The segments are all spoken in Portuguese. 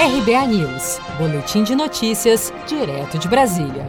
RBA News, Boletim de Notícias, direto de Brasília.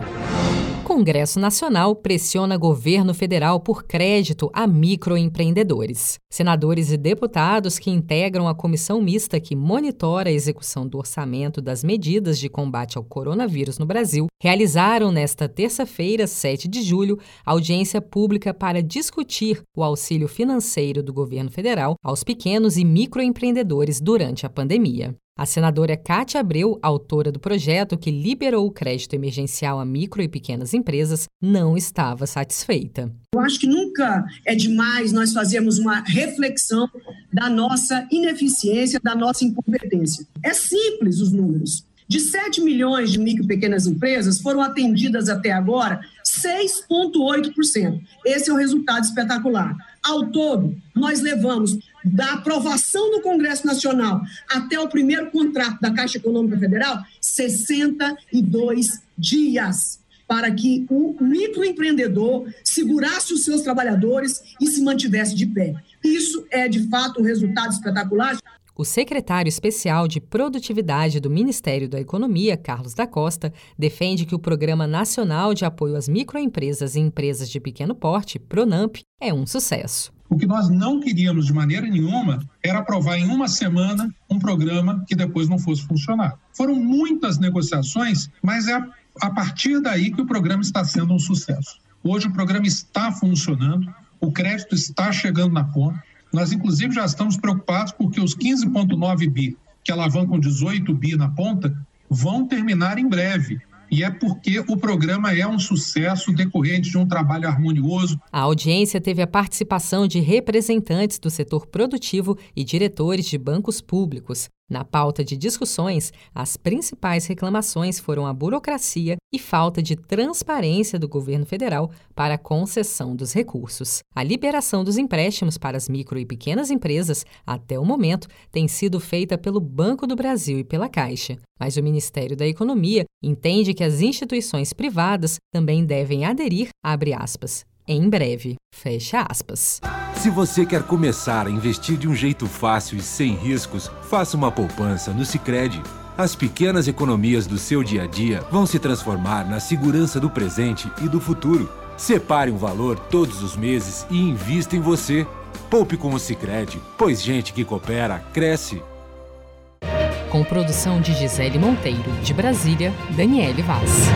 Congresso Nacional pressiona governo federal por crédito a microempreendedores. Senadores e deputados que integram a comissão mista que monitora a execução do orçamento das medidas de combate ao coronavírus no Brasil realizaram nesta terça-feira, 7 de julho, audiência pública para discutir o auxílio financeiro do governo federal aos pequenos e microempreendedores durante a pandemia. A senadora Cátia Abreu, autora do projeto que liberou o crédito emergencial a micro e pequenas empresas, não estava satisfeita. Eu acho que nunca é demais nós fazermos uma reflexão da nossa ineficiência, da nossa incompetência. É simples os números. De 7 milhões de micro e pequenas empresas, foram atendidas até agora 6,8%. Esse é o resultado espetacular. Ao todo, nós levamos da aprovação no Congresso Nacional até o primeiro contrato da Caixa Econômica Federal 62 dias para que o microempreendedor segurasse os seus trabalhadores e se mantivesse de pé. Isso é, de fato, um resultado espetacular. O secretário especial de Produtividade do Ministério da Economia, Carlos da Costa, defende que o Programa Nacional de Apoio às Microempresas e Empresas de Pequeno Porte, PRONAMP, é um sucesso. O que nós não queríamos de maneira nenhuma era aprovar em uma semana um programa que depois não fosse funcionar. Foram muitas negociações, mas é a partir daí que o programa está sendo um sucesso. Hoje o programa está funcionando, o crédito está chegando na ponta, nós, inclusive, já estamos preocupados porque os 15,9 bi, que alavancam 18 bi na ponta, vão terminar em breve e é porque o programa é um sucesso decorrente de um trabalho harmonioso. A audiência teve a participação de representantes do setor produtivo e diretores de bancos públicos. Na pauta de discussões, as principais reclamações foram a burocracia e falta de transparência do governo federal para a concessão dos recursos. A liberação dos empréstimos para as micro e pequenas empresas, até o momento, tem sido feita pelo Banco do Brasil e pela Caixa. Mas o Ministério da Economia entende que as instituições privadas também devem aderir, aspas, em breve. Fecha aspas. Se você quer começar a investir de um jeito fácil e sem riscos, faça uma poupança no Sicredi. As pequenas economias do seu dia a dia vão se transformar na segurança do presente e do futuro. Separe um valor todos os meses e invista em você. Poupe com o Sicredi, pois gente que coopera cresce. Com produção de Gisele Monteiro, de Brasília, Daniele Vaz.